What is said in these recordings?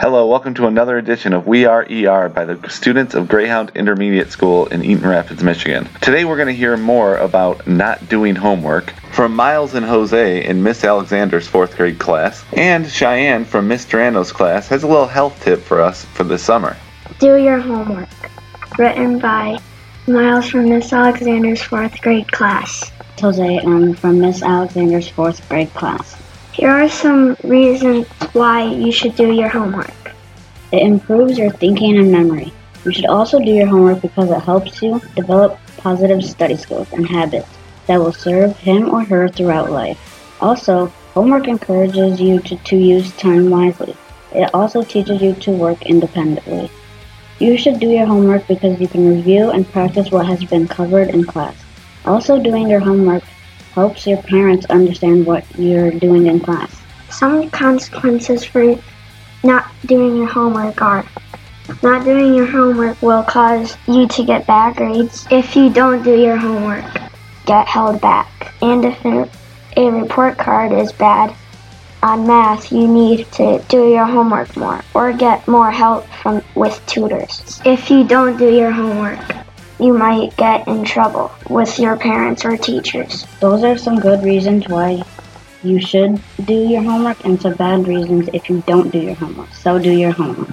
Hello, welcome to another edition of We Are ER by the students of Greyhound Intermediate School in Eaton Rapids, Michigan. Today we're going to hear more about not doing homework from Miles and Jose in Miss Alexander's fourth grade class, and Cheyenne from Miss Durano's class has a little health tip for us for this summer. Do your homework. Written by Miles from Miss Alexander's fourth grade class. Jose and from Miss Alexander's fourth grade class. Here are some reasons why you should do your homework. It improves your thinking and memory. You should also do your homework because it helps you develop positive study skills and habits that will serve him or her throughout life. Also, homework encourages you to, to use time wisely. It also teaches you to work independently. You should do your homework because you can review and practice what has been covered in class. Also, doing your homework helps your parents understand what you're doing in class. Some consequences for not doing your homework are not doing your homework will cause you to get bad grades. If you don't do your homework, get held back. And if a report card is bad on math, you need to do your homework more or get more help from with tutors. If you don't do your homework, you might get in trouble with your parents or teachers. Those are some good reasons why you should do your homework and some bad reasons if you don't do your homework. So do your homework.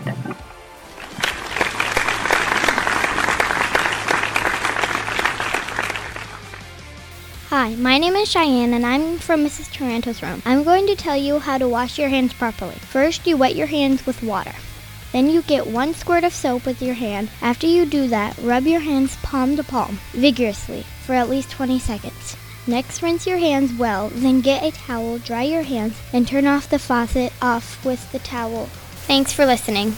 Hi, my name is Cheyenne and I'm from Mrs. Taranto's room. I'm going to tell you how to wash your hands properly. First, you wet your hands with water. Then you get one squirt of soap with your hand. After you do that, rub your hands palm to palm vigorously for at least 20 seconds. Next, rinse your hands well, then get a towel, dry your hands, and turn off the faucet off with the towel. Thanks for listening.